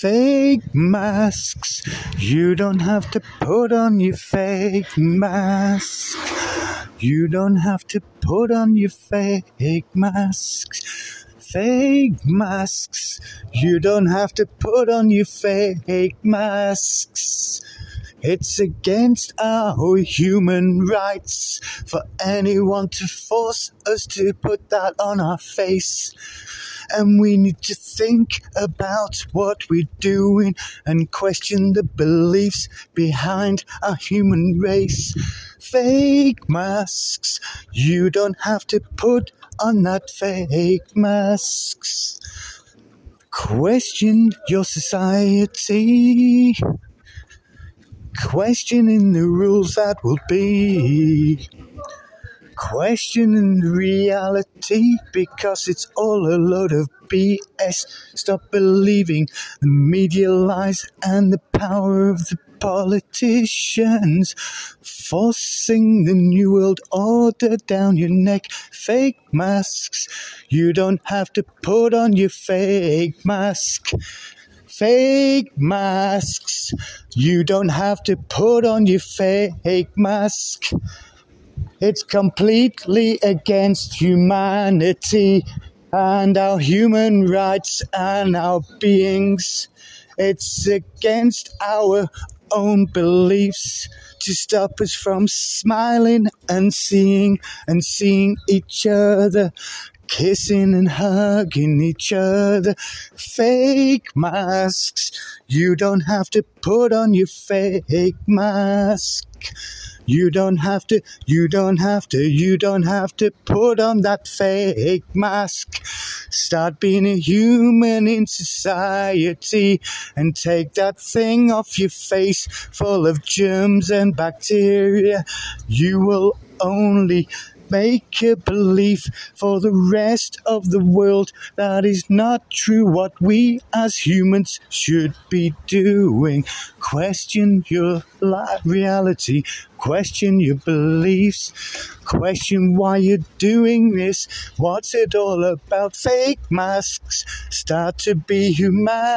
Fake masks. You don't have to put on your fake mask. You don't have to put on your fake masks. Fake masks. You don't have to put on your fake masks. It's against our human rights for anyone to force us to put that on our face. And we need to think about what we're doing and question the beliefs behind our human race. Fake masks. You don't have to put on that fake masks. Question your society questioning the rules that will be, questioning reality because it's all a load of BS. Stop believing the media lies and the power of the politicians forcing the new world order down your neck. Fake masks. You don't have to put on your fake mask fake masks. You don't have to put on your fake mask. It's completely against humanity and our human rights and our beings. It's against our own beliefs to stop us from smiling and seeing and seeing each other kissing and hugging each other. Fake masks. You don't have to put on your fake mask. You don't have to, you don't have to, you don't have to put on that fake mask. Start being a human in society and take that thing off your face full of germs and bacteria. You will only make a belief for the rest of the world that is not true what we as humans should be doing. Question your reality, question your beliefs, question why you're doing this, what's it all about? Fake masks start to be humanity.